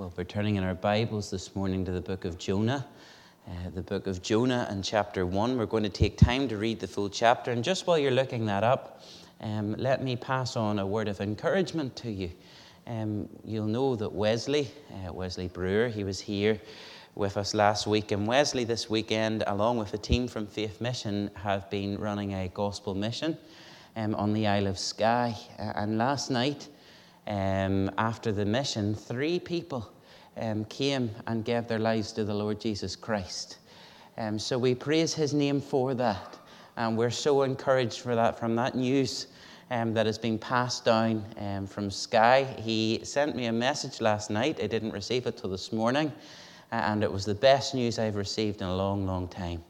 Well, we're turning in our Bibles this morning to the book of Jonah. Uh, the book of Jonah and chapter 1. We're going to take time to read the full chapter. And just while you're looking that up, um, let me pass on a word of encouragement to you. Um, you'll know that Wesley, uh, Wesley Brewer, he was here with us last week. And Wesley, this weekend, along with a team from Faith Mission, have been running a gospel mission um, on the Isle of Skye. Uh, and last night, um, after the mission, three people um, came and gave their lives to the Lord Jesus Christ. Um, so we praise his name for that. And we're so encouraged for that from that news um, that has been passed down um, from Skye. He sent me a message last night. I didn't receive it till this morning. And it was the best news I've received in a long, long time.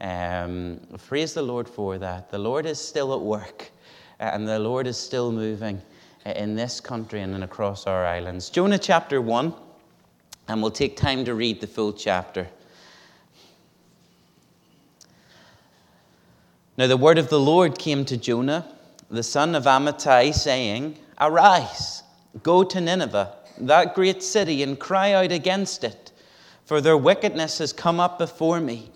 Um, praise the Lord for that. The Lord is still at work, and the Lord is still moving in this country and then across our islands. Jonah chapter 1, and we'll take time to read the full chapter. Now, the word of the Lord came to Jonah, the son of Amittai, saying, Arise, go to Nineveh, that great city, and cry out against it, for their wickedness has come up before me.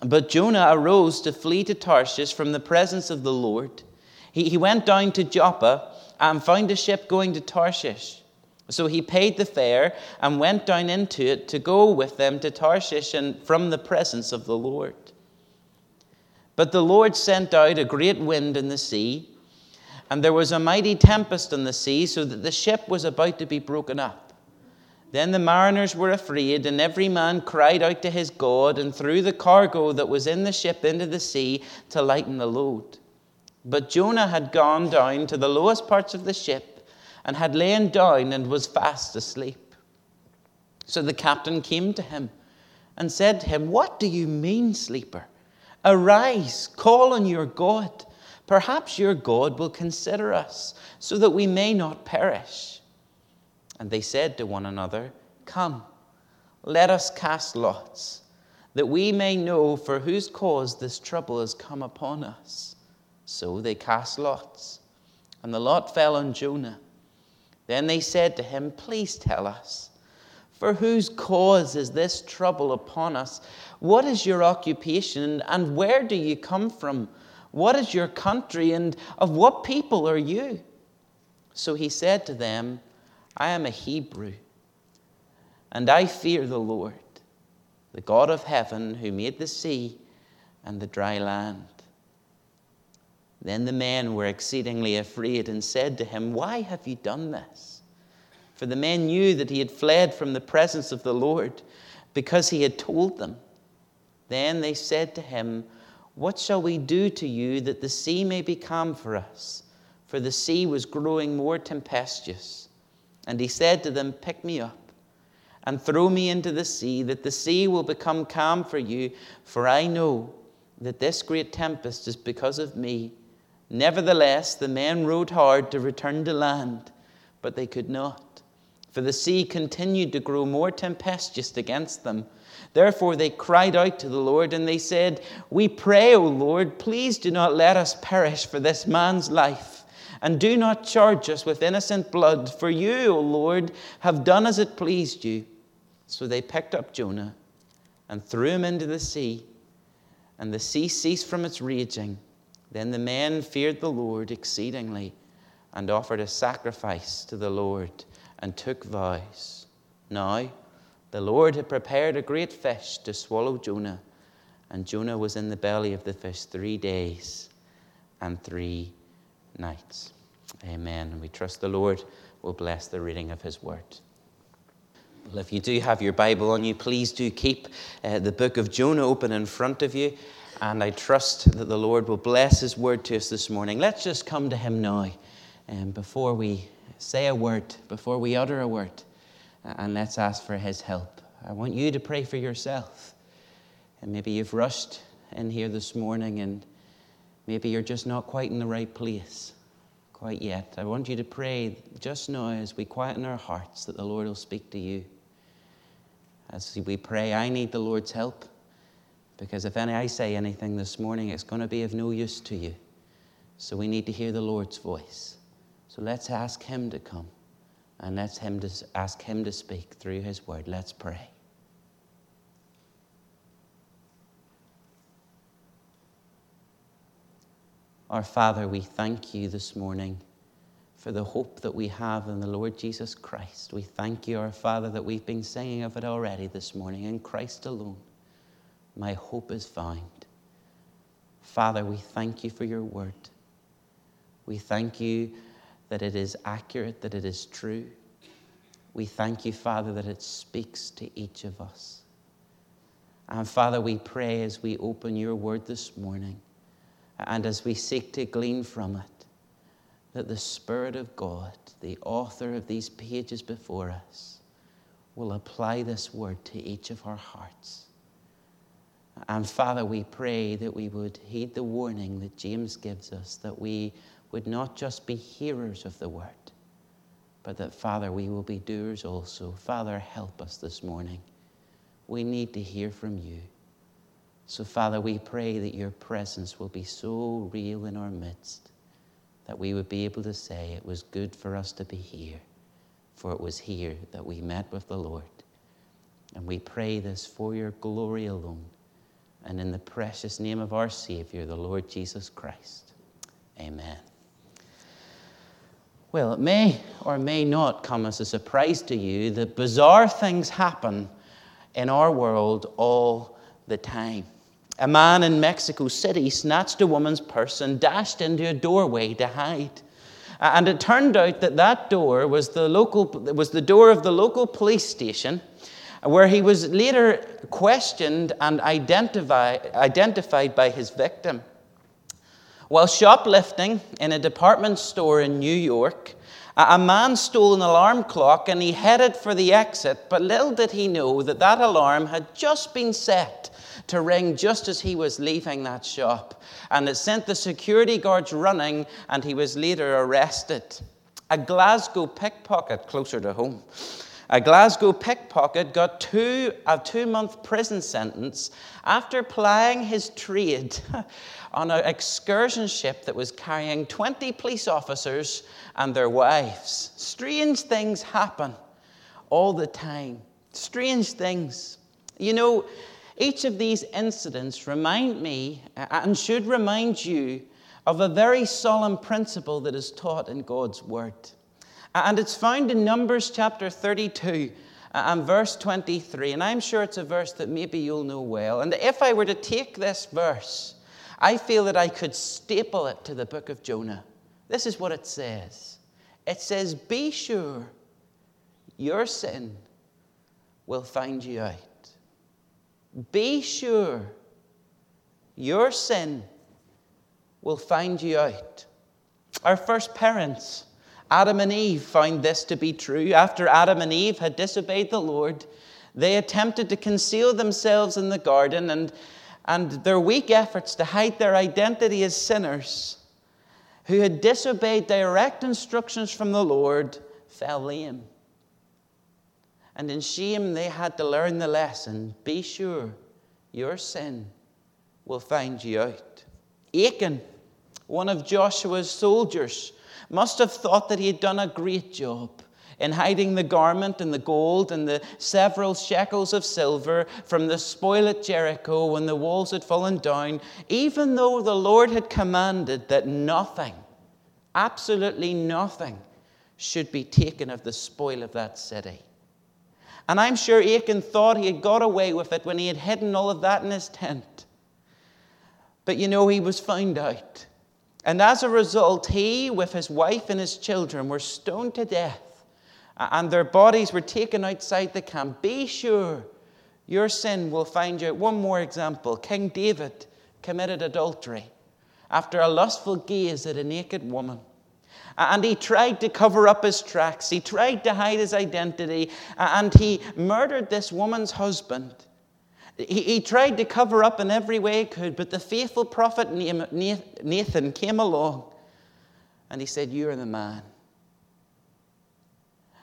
But Jonah arose to flee to Tarshish from the presence of the Lord. He, he went down to Joppa and found a ship going to Tarshish. So he paid the fare and went down into it to go with them to Tarshish and from the presence of the Lord. But the Lord sent out a great wind in the sea, and there was a mighty tempest in the sea, so that the ship was about to be broken up. Then the mariners were afraid, and every man cried out to his God, and threw the cargo that was in the ship into the sea to lighten the load. But Jonah had gone down to the lowest parts of the ship and had lain down and was fast asleep. So the captain came to him and said to him, What do you mean, sleeper? Arise, call on your God. Perhaps your God will consider us, so that we may not perish. And they said to one another, Come, let us cast lots, that we may know for whose cause this trouble has come upon us. So they cast lots, and the lot fell on Jonah. Then they said to him, Please tell us, for whose cause is this trouble upon us? What is your occupation, and where do you come from? What is your country, and of what people are you? So he said to them, I am a Hebrew, and I fear the Lord, the God of heaven, who made the sea and the dry land. Then the men were exceedingly afraid and said to him, Why have you done this? For the men knew that he had fled from the presence of the Lord because he had told them. Then they said to him, What shall we do to you that the sea may be calm for us? For the sea was growing more tempestuous. And he said to them, Pick me up and throw me into the sea, that the sea will become calm for you, for I know that this great tempest is because of me. Nevertheless, the men rowed hard to return to land, but they could not, for the sea continued to grow more tempestuous against them. Therefore, they cried out to the Lord, and they said, We pray, O Lord, please do not let us perish for this man's life, and do not charge us with innocent blood, for you, O Lord, have done as it pleased you. So they picked up Jonah and threw him into the sea, and the sea ceased from its raging then the men feared the Lord exceedingly and offered a sacrifice to the Lord and took vows. Now, the Lord had prepared a great fish to swallow Jonah, and Jonah was in the belly of the fish three days and three nights. Amen. We trust the Lord will bless the reading of his word. Well, if you do have your Bible on you, please do keep uh, the book of Jonah open in front of you. And I trust that the Lord will bless His word to us this morning. Let's just come to Him now um, before we say a word, before we utter a word, and let's ask for His help. I want you to pray for yourself. And maybe you've rushed in here this morning and maybe you're just not quite in the right place quite yet. I want you to pray just now as we quieten our hearts that the Lord will speak to you. As we pray, I need the Lord's help. Because if any, I say anything this morning, it's going to be of no use to you. So we need to hear the Lord's voice. So let's ask Him to come And let's him to, ask Him to speak through His word. Let's pray. Our Father, we thank you this morning for the hope that we have in the Lord Jesus Christ. We thank you, our Father, that we've been singing of it already this morning in Christ alone. My hope is found. Father, we thank you for your word. We thank you that it is accurate, that it is true. We thank you, Father, that it speaks to each of us. And Father, we pray as we open your word this morning and as we seek to glean from it that the Spirit of God, the author of these pages before us, will apply this word to each of our hearts. And Father, we pray that we would heed the warning that James gives us, that we would not just be hearers of the word, but that, Father, we will be doers also. Father, help us this morning. We need to hear from you. So, Father, we pray that your presence will be so real in our midst that we would be able to say it was good for us to be here, for it was here that we met with the Lord. And we pray this for your glory alone and in the precious name of our Savior, the Lord Jesus Christ. Amen. Well, it may or may not come as a surprise to you that bizarre things happen in our world all the time. A man in Mexico City snatched a woman's purse and dashed into a doorway to hide. And it turned out that that door was the, local, was the door of the local police station, where he was later questioned and identify, identified by his victim. While shoplifting in a department store in New York, a man stole an alarm clock and he headed for the exit, but little did he know that that alarm had just been set to ring just as he was leaving that shop. And it sent the security guards running, and he was later arrested. A Glasgow pickpocket closer to home. A Glasgow pickpocket got two, a two month prison sentence after plying his trade on an excursion ship that was carrying 20 police officers and their wives. Strange things happen all the time. Strange things. You know, each of these incidents remind me uh, and should remind you of a very solemn principle that is taught in God's Word. And it's found in Numbers chapter 32 uh, and verse 23. And I'm sure it's a verse that maybe you'll know well. And if I were to take this verse, I feel that I could staple it to the book of Jonah. This is what it says it says, Be sure your sin will find you out. Be sure your sin will find you out. Our first parents, Adam and Eve, found this to be true. After Adam and Eve had disobeyed the Lord, they attempted to conceal themselves in the garden, and, and their weak efforts to hide their identity as sinners who had disobeyed direct instructions from the Lord fell lame. And in shame, they had to learn the lesson be sure your sin will find you out. Achan, one of Joshua's soldiers, must have thought that he had done a great job in hiding the garment and the gold and the several shekels of silver from the spoil at Jericho when the walls had fallen down, even though the Lord had commanded that nothing, absolutely nothing, should be taken of the spoil of that city. And I'm sure Achan thought he had got away with it when he had hidden all of that in his tent. But you know, he was found out. And as a result, he, with his wife and his children, were stoned to death. And their bodies were taken outside the camp. Be sure your sin will find you. One more example King David committed adultery after a lustful gaze at a naked woman. And he tried to cover up his tracks. He tried to hide his identity. And he murdered this woman's husband. He, he tried to cover up in every way he could, but the faithful prophet Nathan came along and he said, You're the man.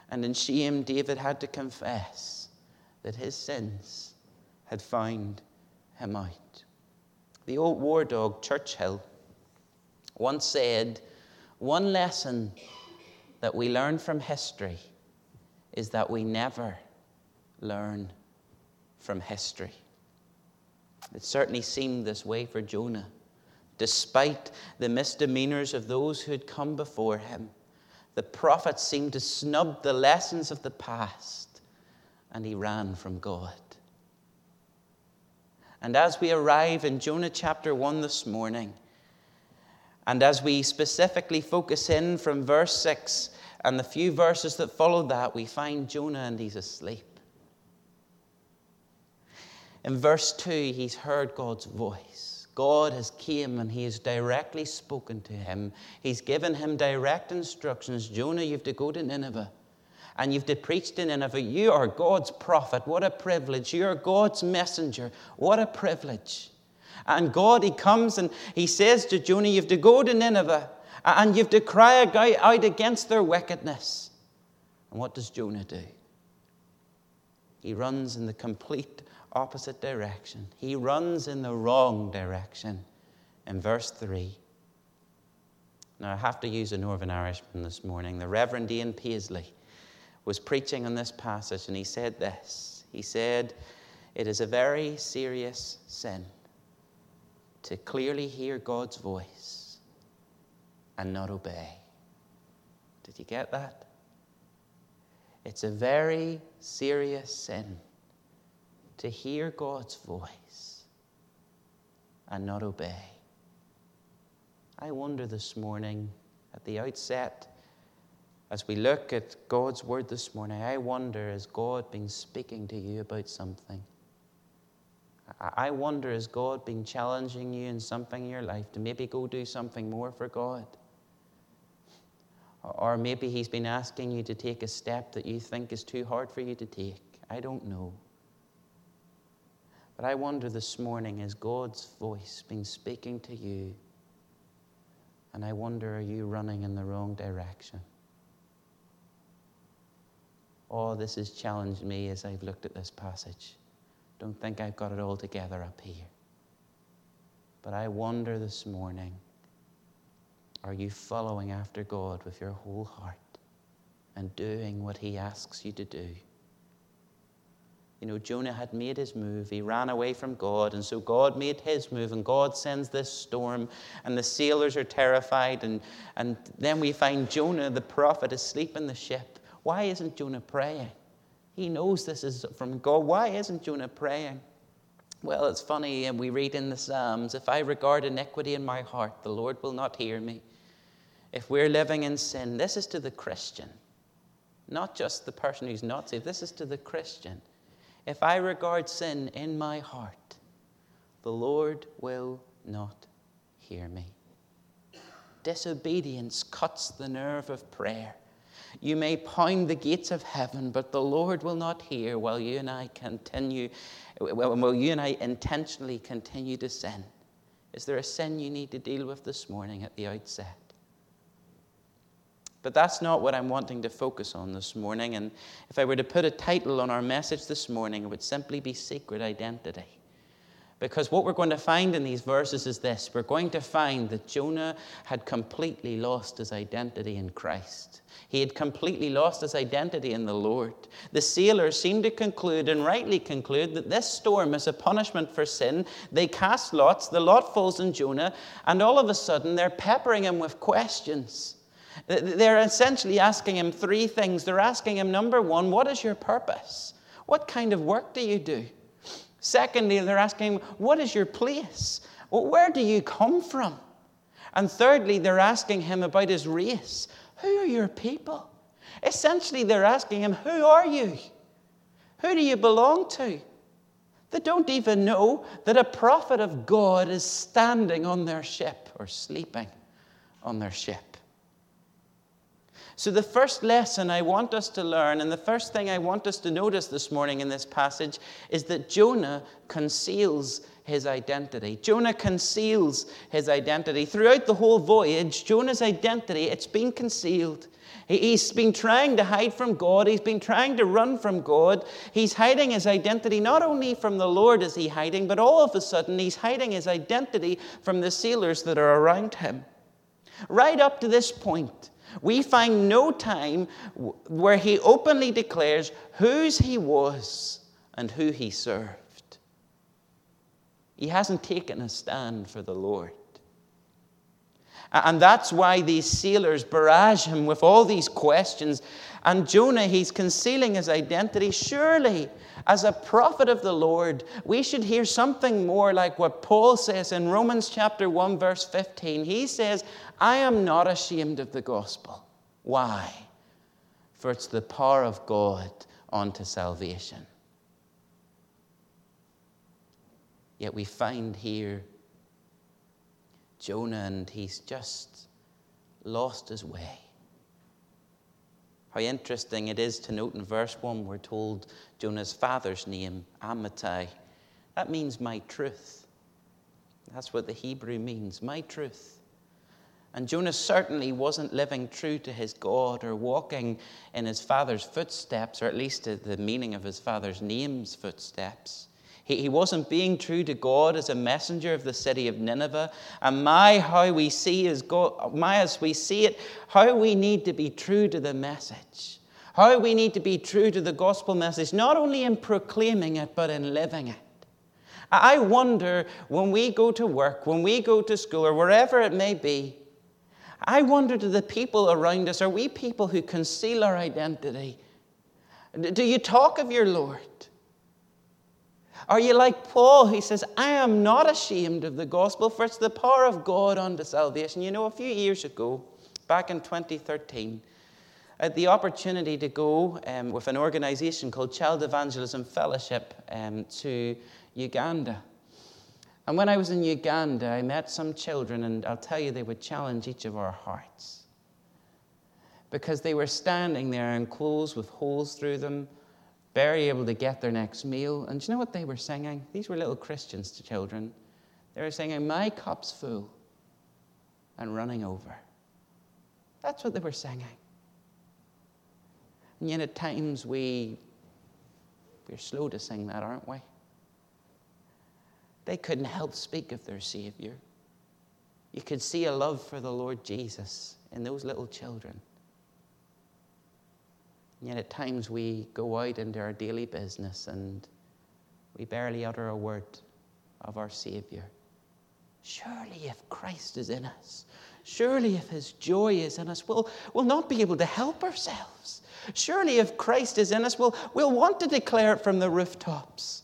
And in shame, David had to confess that his sins had found him out. The old war dog, Churchill, once said, one lesson that we learn from history is that we never learn from history. It certainly seemed this way for Jonah, despite the misdemeanors of those who had come before him. The prophet seemed to snub the lessons of the past, and he ran from God. And as we arrive in Jonah chapter 1 this morning, and as we specifically focus in from verse 6 and the few verses that follow that, we find Jonah and he's asleep. In verse 2, he's heard God's voice. God has came and he has directly spoken to him. He's given him direct instructions. Jonah, you have to go to Nineveh and you've to preach to Nineveh. You are God's prophet. What a privilege. You are God's messenger. What a privilege. And God, He comes and He says to Jonah, You have to go to Nineveh and you have to cry out against their wickedness. And what does Jonah do? He runs in the complete opposite direction. He runs in the wrong direction in verse 3. Now, I have to use a Northern Irishman this morning. The Reverend Ian Paisley was preaching on this passage, and he said this. He said, It is a very serious sin to clearly hear God's voice and not obey. Did you get that? It's a very serious sin to hear God's voice and not obey. I wonder this morning, at the outset, as we look at God's word this morning, I wonder has God been speaking to you about something? I wonder has God been challenging you in something in your life to maybe go do something more for God? Or maybe He's been asking you to take a step that you think is too hard for you to take. I don't know. But I wonder this morning, has God's voice been speaking to you? And I wonder, are you running in the wrong direction? Oh, this has challenged me as I've looked at this passage. Don't think I've got it all together up here. But I wonder this morning are you following after God with your whole heart and doing what He asks you to do? You know, Jonah had made his move. He ran away from God, and so God made his move, and God sends this storm, and the sailors are terrified. And, and then we find Jonah, the prophet, asleep in the ship. Why isn't Jonah praying? He knows this is from God. Why isn't Jonah praying? Well, it's funny, and we read in the Psalms if I regard iniquity in my heart, the Lord will not hear me. If we're living in sin, this is to the Christian, not just the person who's not saved. This is to the Christian. If I regard sin in my heart, the Lord will not hear me. Disobedience cuts the nerve of prayer. You may pound the gates of heaven, but the Lord will not hear while you and I continue, while you and I intentionally continue to sin. Is there a sin you need to deal with this morning at the outset? But that's not what I'm wanting to focus on this morning. And if I were to put a title on our message this morning, it would simply be Secret Identity. Because what we're going to find in these verses is this we're going to find that Jonah had completely lost his identity in Christ. He had completely lost his identity in the Lord. The sailors seem to conclude, and rightly conclude, that this storm is a punishment for sin. They cast lots, the lot falls on Jonah, and all of a sudden they're peppering him with questions. They're essentially asking him three things. They're asking him, number one, what is your purpose? What kind of work do you do? Secondly, they're asking him, what is your place? where do you come from? And thirdly, they're asking him about his race. Who are your people? Essentially, they're asking him, Who are you? Who do you belong to? They don't even know that a prophet of God is standing on their ship or sleeping on their ship. So, the first lesson I want us to learn, and the first thing I want us to notice this morning in this passage, is that Jonah conceals his identity. Jonah conceals his identity. Throughout the whole voyage, Jonah's identity, it's been concealed. He's been trying to hide from God. He's been trying to run from God. He's hiding his identity not only from the Lord is he hiding, but all of a sudden he's hiding his identity from the sailors that are around him. Right up to this point, We find no time where he openly declares whose he was and who he served. He hasn't taken a stand for the Lord. And that's why these sailors barrage him with all these questions. And Jonah, he's concealing his identity. Surely, as a prophet of the Lord, we should hear something more like what Paul says in Romans chapter 1, verse 15. He says, I am not ashamed of the gospel. Why? For it's the power of God unto salvation. Yet we find here Jonah, and he's just lost his way. How interesting it is to note in verse 1, we're told Jonah's father's name, Amittai. That means my truth. That's what the Hebrew means, my truth. And Jonah certainly wasn't living true to his God or walking in his father's footsteps, or at least the meaning of his father's name's footsteps. He, he wasn't being true to God as a messenger of the city of Nineveh. And my, how we see is God, my, as we see it, how we need to be true to the message. How we need to be true to the gospel message, not only in proclaiming it, but in living it. I wonder when we go to work, when we go to school, or wherever it may be, I wonder to the people around us, are we people who conceal our identity? Do you talk of your Lord? Are you like Paul? He says, I am not ashamed of the gospel, for it's the power of God unto salvation. You know, a few years ago, back in 2013, I had the opportunity to go um, with an organization called Child Evangelism Fellowship um, to Uganda. And when I was in Uganda, I met some children, and I'll tell you, they would challenge each of our hearts. Because they were standing there in clothes with holes through them, barely able to get their next meal. And do you know what they were singing? These were little Christians to children. They were singing, My cup's full and running over. That's what they were singing. And yet at times we, we're slow to sing that, aren't we? They couldn't help speak of their Savior. You could see a love for the Lord Jesus in those little children. Yet at times we go out into our daily business and we barely utter a word of our Savior. Surely, if Christ is in us, surely, if His joy is in us, we'll, we'll not be able to help ourselves. Surely, if Christ is in us, we'll, we'll want to declare it from the rooftops.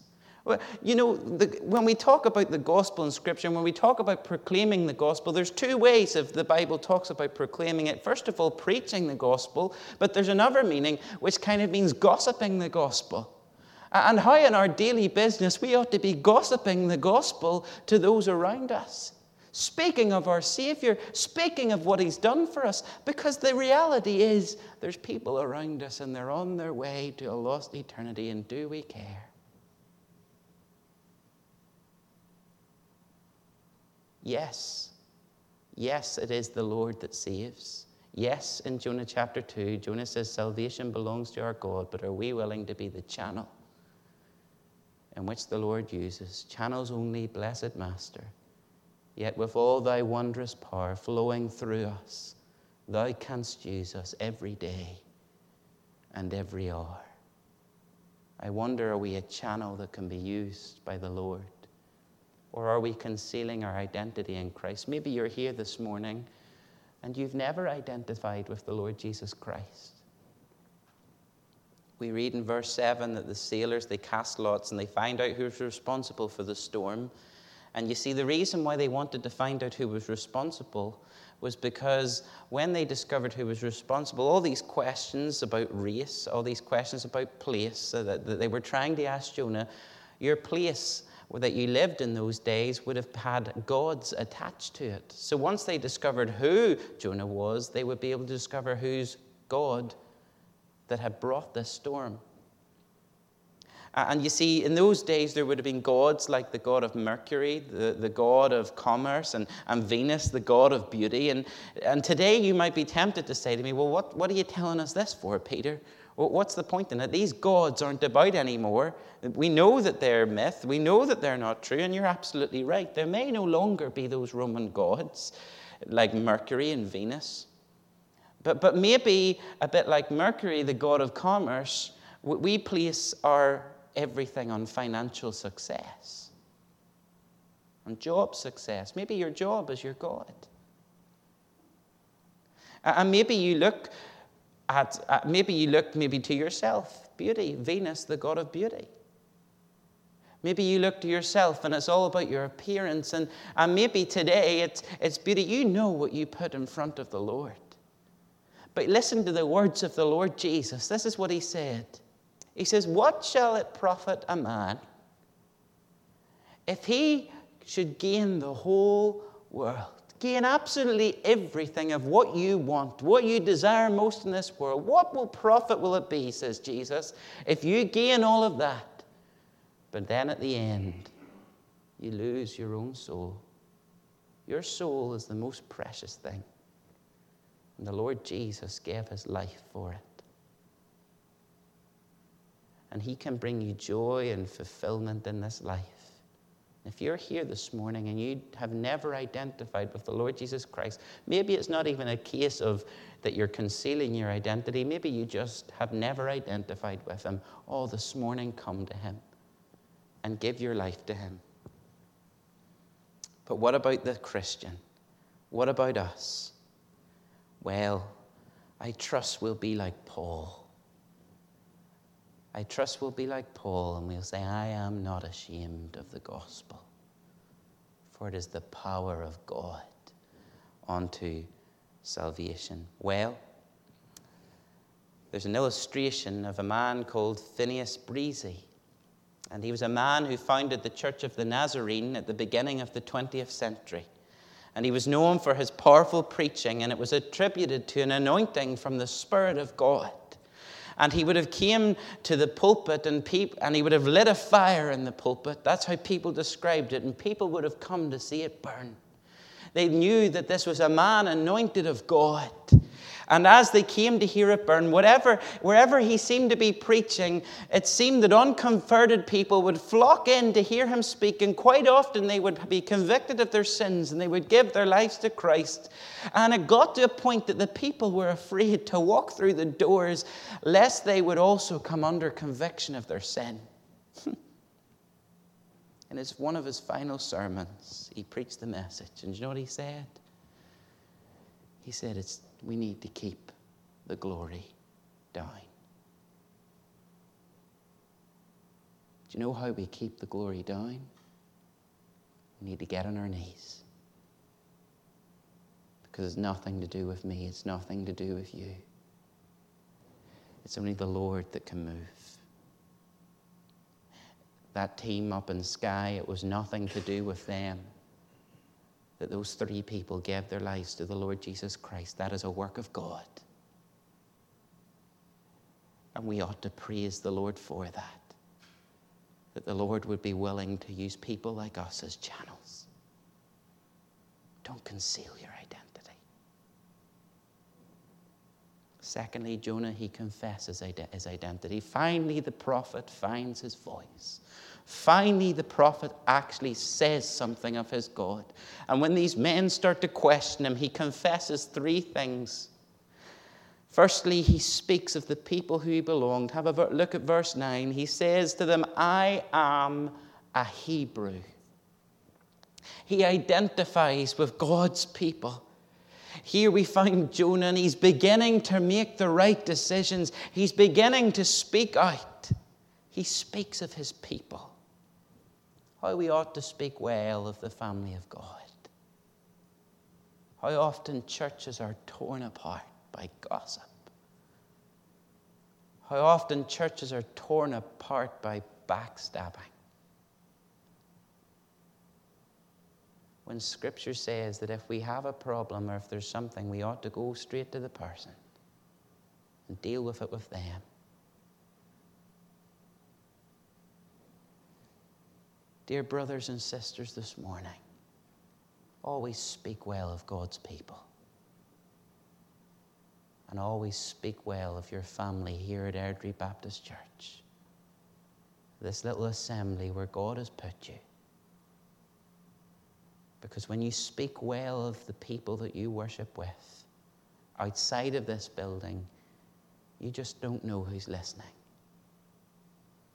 You know, the, when we talk about the gospel in Scripture, when we talk about proclaiming the gospel, there's two ways if the Bible talks about proclaiming it. First of all, preaching the gospel, but there's another meaning which kind of means gossiping the gospel. And how in our daily business we ought to be gossiping the gospel to those around us. Speaking of our Savior, speaking of what He's done for us, because the reality is there's people around us and they're on their way to a lost eternity, and do we care? Yes. Yes, it is the Lord that saves. Yes, in Jonah chapter 2, Jonah says salvation belongs to our God, but are we willing to be the channel in which the Lord uses? Channels only, blessed Master. Yet with all thy wondrous power flowing through us, thou canst use us every day and every hour. I wonder, are we a channel that can be used by the Lord? Or are we concealing our identity in Christ? Maybe you're here this morning and you've never identified with the Lord Jesus Christ. We read in verse 7 that the sailors they cast lots and they find out who's responsible for the storm. And you see, the reason why they wanted to find out who was responsible was because when they discovered who was responsible, all these questions about race, all these questions about place that, they were trying to ask Jonah, your place that you lived in those days would have had gods attached to it. So once they discovered who Jonah was, they would be able to discover whose God that had brought this storm. And you see, in those days, there would have been gods like the god of Mercury, the, the god of commerce, and, and Venus, the god of beauty. And, and today, you might be tempted to say to me, Well, what, what are you telling us this for, Peter? What's the point in it? These gods aren't about anymore. We know that they're myth. We know that they're not true, and you're absolutely right. There may no longer be those Roman gods like Mercury and Venus. But, but maybe a bit like Mercury, the god of commerce, we place our everything on financial success, on job success. Maybe your job is your God. And maybe you look at, maybe you look maybe to yourself, beauty, Venus, the god of beauty. Maybe you look to yourself and it's all about your appearance. And, and maybe today it's, it's beauty. You know what you put in front of the Lord. But listen to the words of the Lord Jesus. This is what he said. He says, What shall it profit a man if he should gain the whole world? Gain absolutely everything of what you want, what you desire most in this world. What will profit will it be, says Jesus, if you gain all of that? But then at the end, you lose your own soul. Your soul is the most precious thing. And the Lord Jesus gave his life for it. And he can bring you joy and fulfillment in this life. If you're here this morning and you have never identified with the Lord Jesus Christ, maybe it's not even a case of that you're concealing your identity. Maybe you just have never identified with Him. Oh, this morning, come to Him and give your life to Him. But what about the Christian? What about us? Well, I trust we'll be like Paul. I trust we'll be like Paul and we'll say, I am not ashamed of the gospel, for it is the power of God unto salvation. Well, there's an illustration of a man called Phineas Bresee. And he was a man who founded the Church of the Nazarene at the beginning of the 20th century. And he was known for his powerful preaching, and it was attributed to an anointing from the Spirit of God. And he would have came to the pulpit and, peop- and he would have lit a fire in the pulpit. That's how people described it. And people would have come to see it burn. They knew that this was a man anointed of God. And as they came to hear it burn, whatever, wherever he seemed to be preaching, it seemed that unconverted people would flock in to hear him speak, and quite often they would be convicted of their sins and they would give their lives to Christ. And it got to a point that the people were afraid to walk through the doors lest they would also come under conviction of their sin. and it's one of his final sermons, he preached the message. And you know what he said? He said, it's, We need to keep the glory down. Do you know how we keep the glory down? We need to get on our knees. Because it's nothing to do with me, it's nothing to do with you. It's only the Lord that can move that team up in the sky. it was nothing to do with them. That those three people gave their lives to the Lord Jesus Christ. That is a work of God. And we ought to praise the Lord for that. That the Lord would be willing to use people like us as channels. Don't conceal your identity. Secondly, Jonah, he confesses his identity. Finally, the prophet finds his voice. Finally, the prophet actually says something of his God. And when these men start to question him, he confesses three things. Firstly, he speaks of the people who he belonged. Have a look at verse 9. He says to them, I am a Hebrew. He identifies with God's people. Here we find Jonah, and he's beginning to make the right decisions. He's beginning to speak out. He speaks of his people how we ought to speak well of the family of God. How often churches are torn apart by gossip. How often churches are torn apart by backstabbing. When Scripture says that if we have a problem or if there's something, we ought to go straight to the person and deal with it with them. Dear brothers and sisters, this morning, always speak well of God's people. And always speak well of your family here at Airdrie Baptist Church. This little assembly where God has put you. Because when you speak well of the people that you worship with, outside of this building, you just don't know who's listening.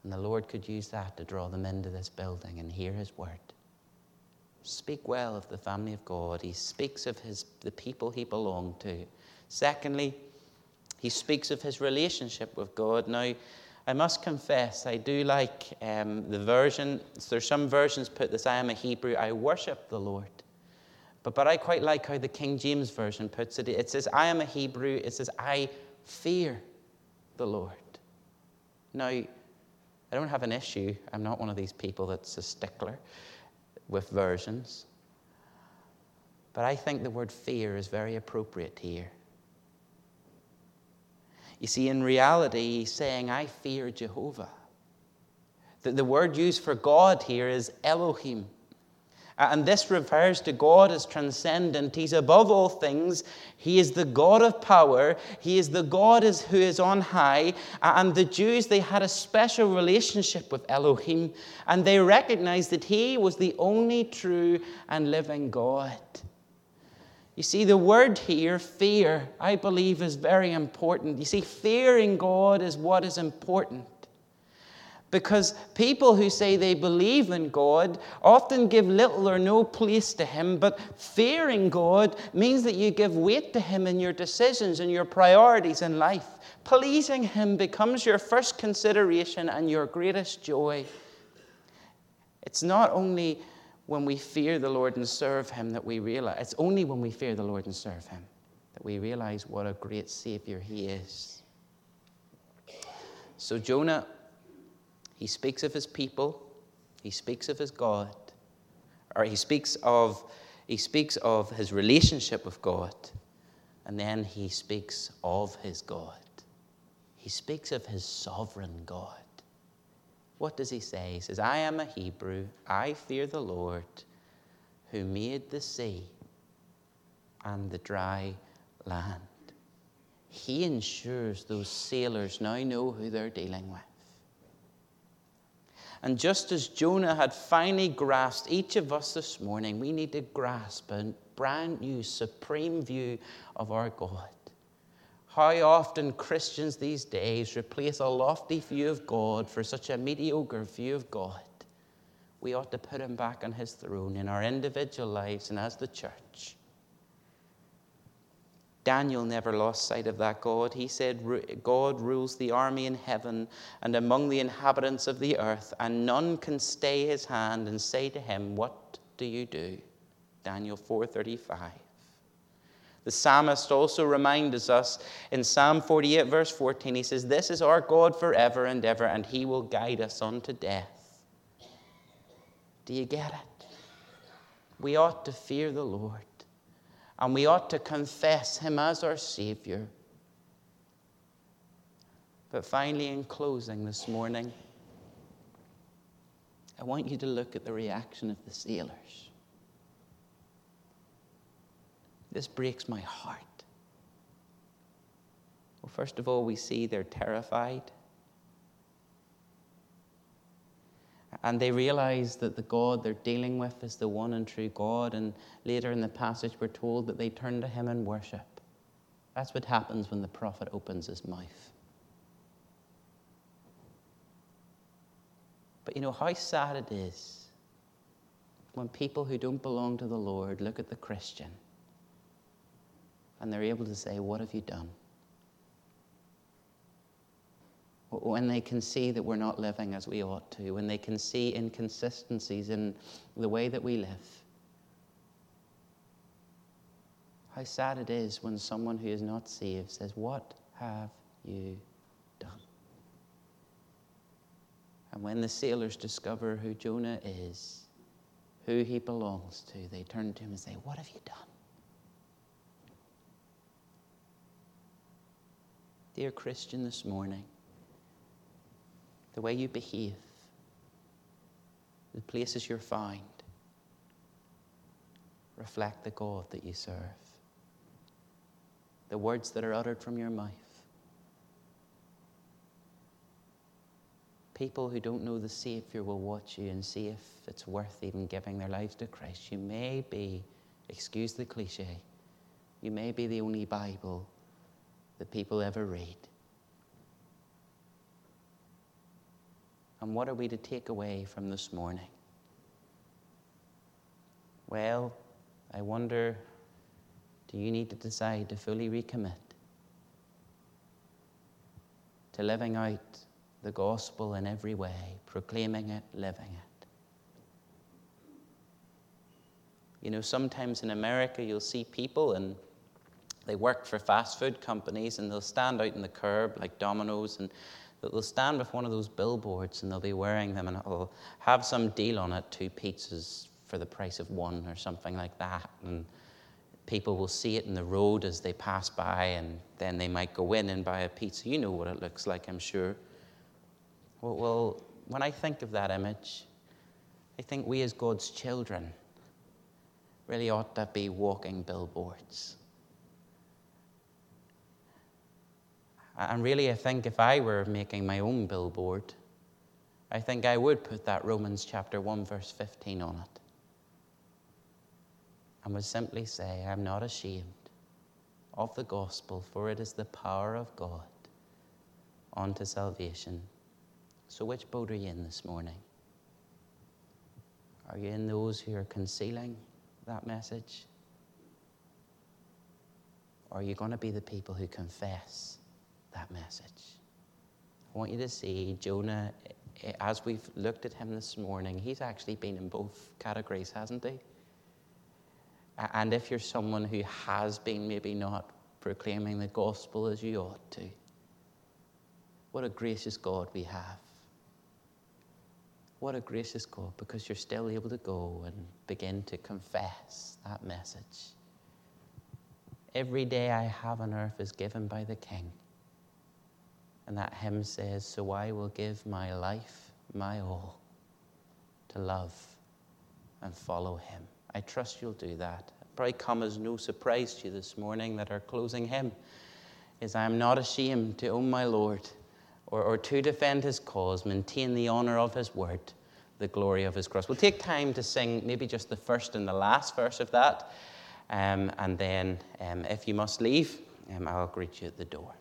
And the Lord could use that to draw them into this building and hear His word. Speak well of the family of God. He speaks of his, the people he belonged to. Secondly, he speaks of his relationship with God. Now, I must confess, I do like um, the version. There's some versions put this I am a Hebrew, I worship the Lord. But, but I quite like how the King James Version puts it. It says, I am a Hebrew. It says, I fear the Lord. Now, I don't have an issue. I'm not one of these people that's a stickler with versions. But I think the word fear is very appropriate here. You see, in reality, he's saying, I fear Jehovah. The, the word used for God here is Elohim. And this refers to God as transcendent. He's above all things. He is the God of power. He is the God who is on high. And the Jews, they had a special relationship with Elohim. And they recognized that He was the only true and living God. You see, the word here, fear, I believe is very important. You see, fearing God is what is important. Because people who say they believe in God often give little or no place to Him, but fearing God means that you give weight to Him in your decisions and your priorities in life. Pleasing Him becomes your first consideration and your greatest joy. It's not only when we fear the Lord and serve Him that we realize, it's only when we fear the Lord and serve Him that we realize what a great Savior He is. So, Jonah he speaks of his people, he speaks of his God, or he speaks of, he speaks of his relationship with God, and then he speaks of his God. He speaks of his sovereign God. What does he say? He says, I am a Hebrew, I fear the Lord who made the sea and the dry land. He ensures those sailors now know who they're dealing with. And just as Jonah had finally grasped, each of us this morning, we need to grasp a brand new, supreme view of our God. How often Christians these days replace a lofty view of God for such a mediocre view of God. We ought to put him back on his throne in our individual lives and as the church. Daniel never lost sight of that God. He said, God rules the army in heaven and among the inhabitants of the earth, and none can stay his hand and say to him, What do you do? Daniel 4:35. The psalmist also reminds us in Psalm 48, verse 14, he says, This is our God forever and ever, and he will guide us unto death. Do you get it? We ought to fear the Lord and we ought to confess him as our Savior. But finally, in closing this morning, I want you to look at the reaction of the sailors. This breaks my heart. Well, first of all, we see they're terrified. And they realize that the God they're dealing with is the one and true God. And later in the passage, we're told that they turn to him in worship. That's what happens when the prophet opens his mouth. But you know how sad it is when people who don't belong to the Lord look at the Christian and they're able to say, What have you done? When they can see that we're not living as we ought to, when they can see inconsistencies in the way that we live. How sad it is when someone who is not saved says, What have you done? And when the sailors discover who Jonah is, who he belongs to, they turn to him and say, What have you done? Dear Christian, this morning, the way you behave, the places you're found, reflect the God that you serve. The words that are uttered from your mouth. People who don't know the Savior will watch you and see if it's worth even giving their lives to Christ. You may be, excuse the cliche, You may be the only Bible that people ever read. And what are we to take away from this morning? Well, I wonder do you need to decide to fully recommit to living out the gospel in every way, proclaiming it, living it? You know, sometimes in America you'll see people and they work for fast food companies and they'll stand out in the curb like Domino's and they'll stand with one of those billboards and they'll be wearing them and it'll have some deal on it two pizzas for the price of one or something like that. And people will see it in the road as they pass by and then they might go in and buy a pizza. You know what it looks like, I'm sure. Well when I think of that image, I think we as God's children really ought to be walking billboards And really, I think if I were making my own billboard, I think I would put that Romans chapter 1, verse 15 on it. And would simply say, I'm not ashamed of the gospel, for it is the power of God unto salvation. So, which boat are you in this morning? Are you in those who are concealing that message? Or are you going to be the people who confess? Message. I want you to see Jonah, eh, as we've looked at him this morning, he's actually been in both categories, hasn't he? And if you're someone who has been maybe not proclaiming the gospel as you ought to, what a gracious God we have. What a gracious God, because you're still able to go and begin to confess that message. Every day I have on earth is given by the King. And that hymn says, So I will give my life, my all, to love and follow him. I trust you'll do that. It probably come as no surprise to you this morning that our closing hymn is I am not ashamed to own my Lord or, or to defend his cause, maintain the honor of his word, the glory of his cross. We'll take time to sing maybe just the first and the last verse of that. Um, and then, um, if you must leave, um, I'll greet you at the door.